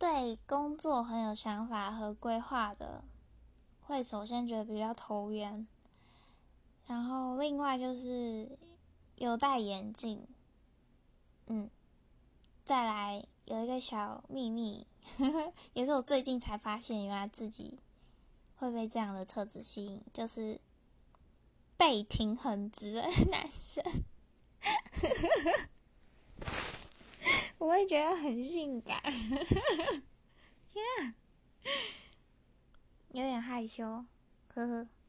对工作很有想法和规划的，会首先觉得比较投缘。然后另外就是有戴眼镜，嗯，再来有一个小秘密，也是我最近才发现，原来自己会被这样的特质吸引，就是背挺很直的男生。我会觉得很性感，有点害羞，呵呵。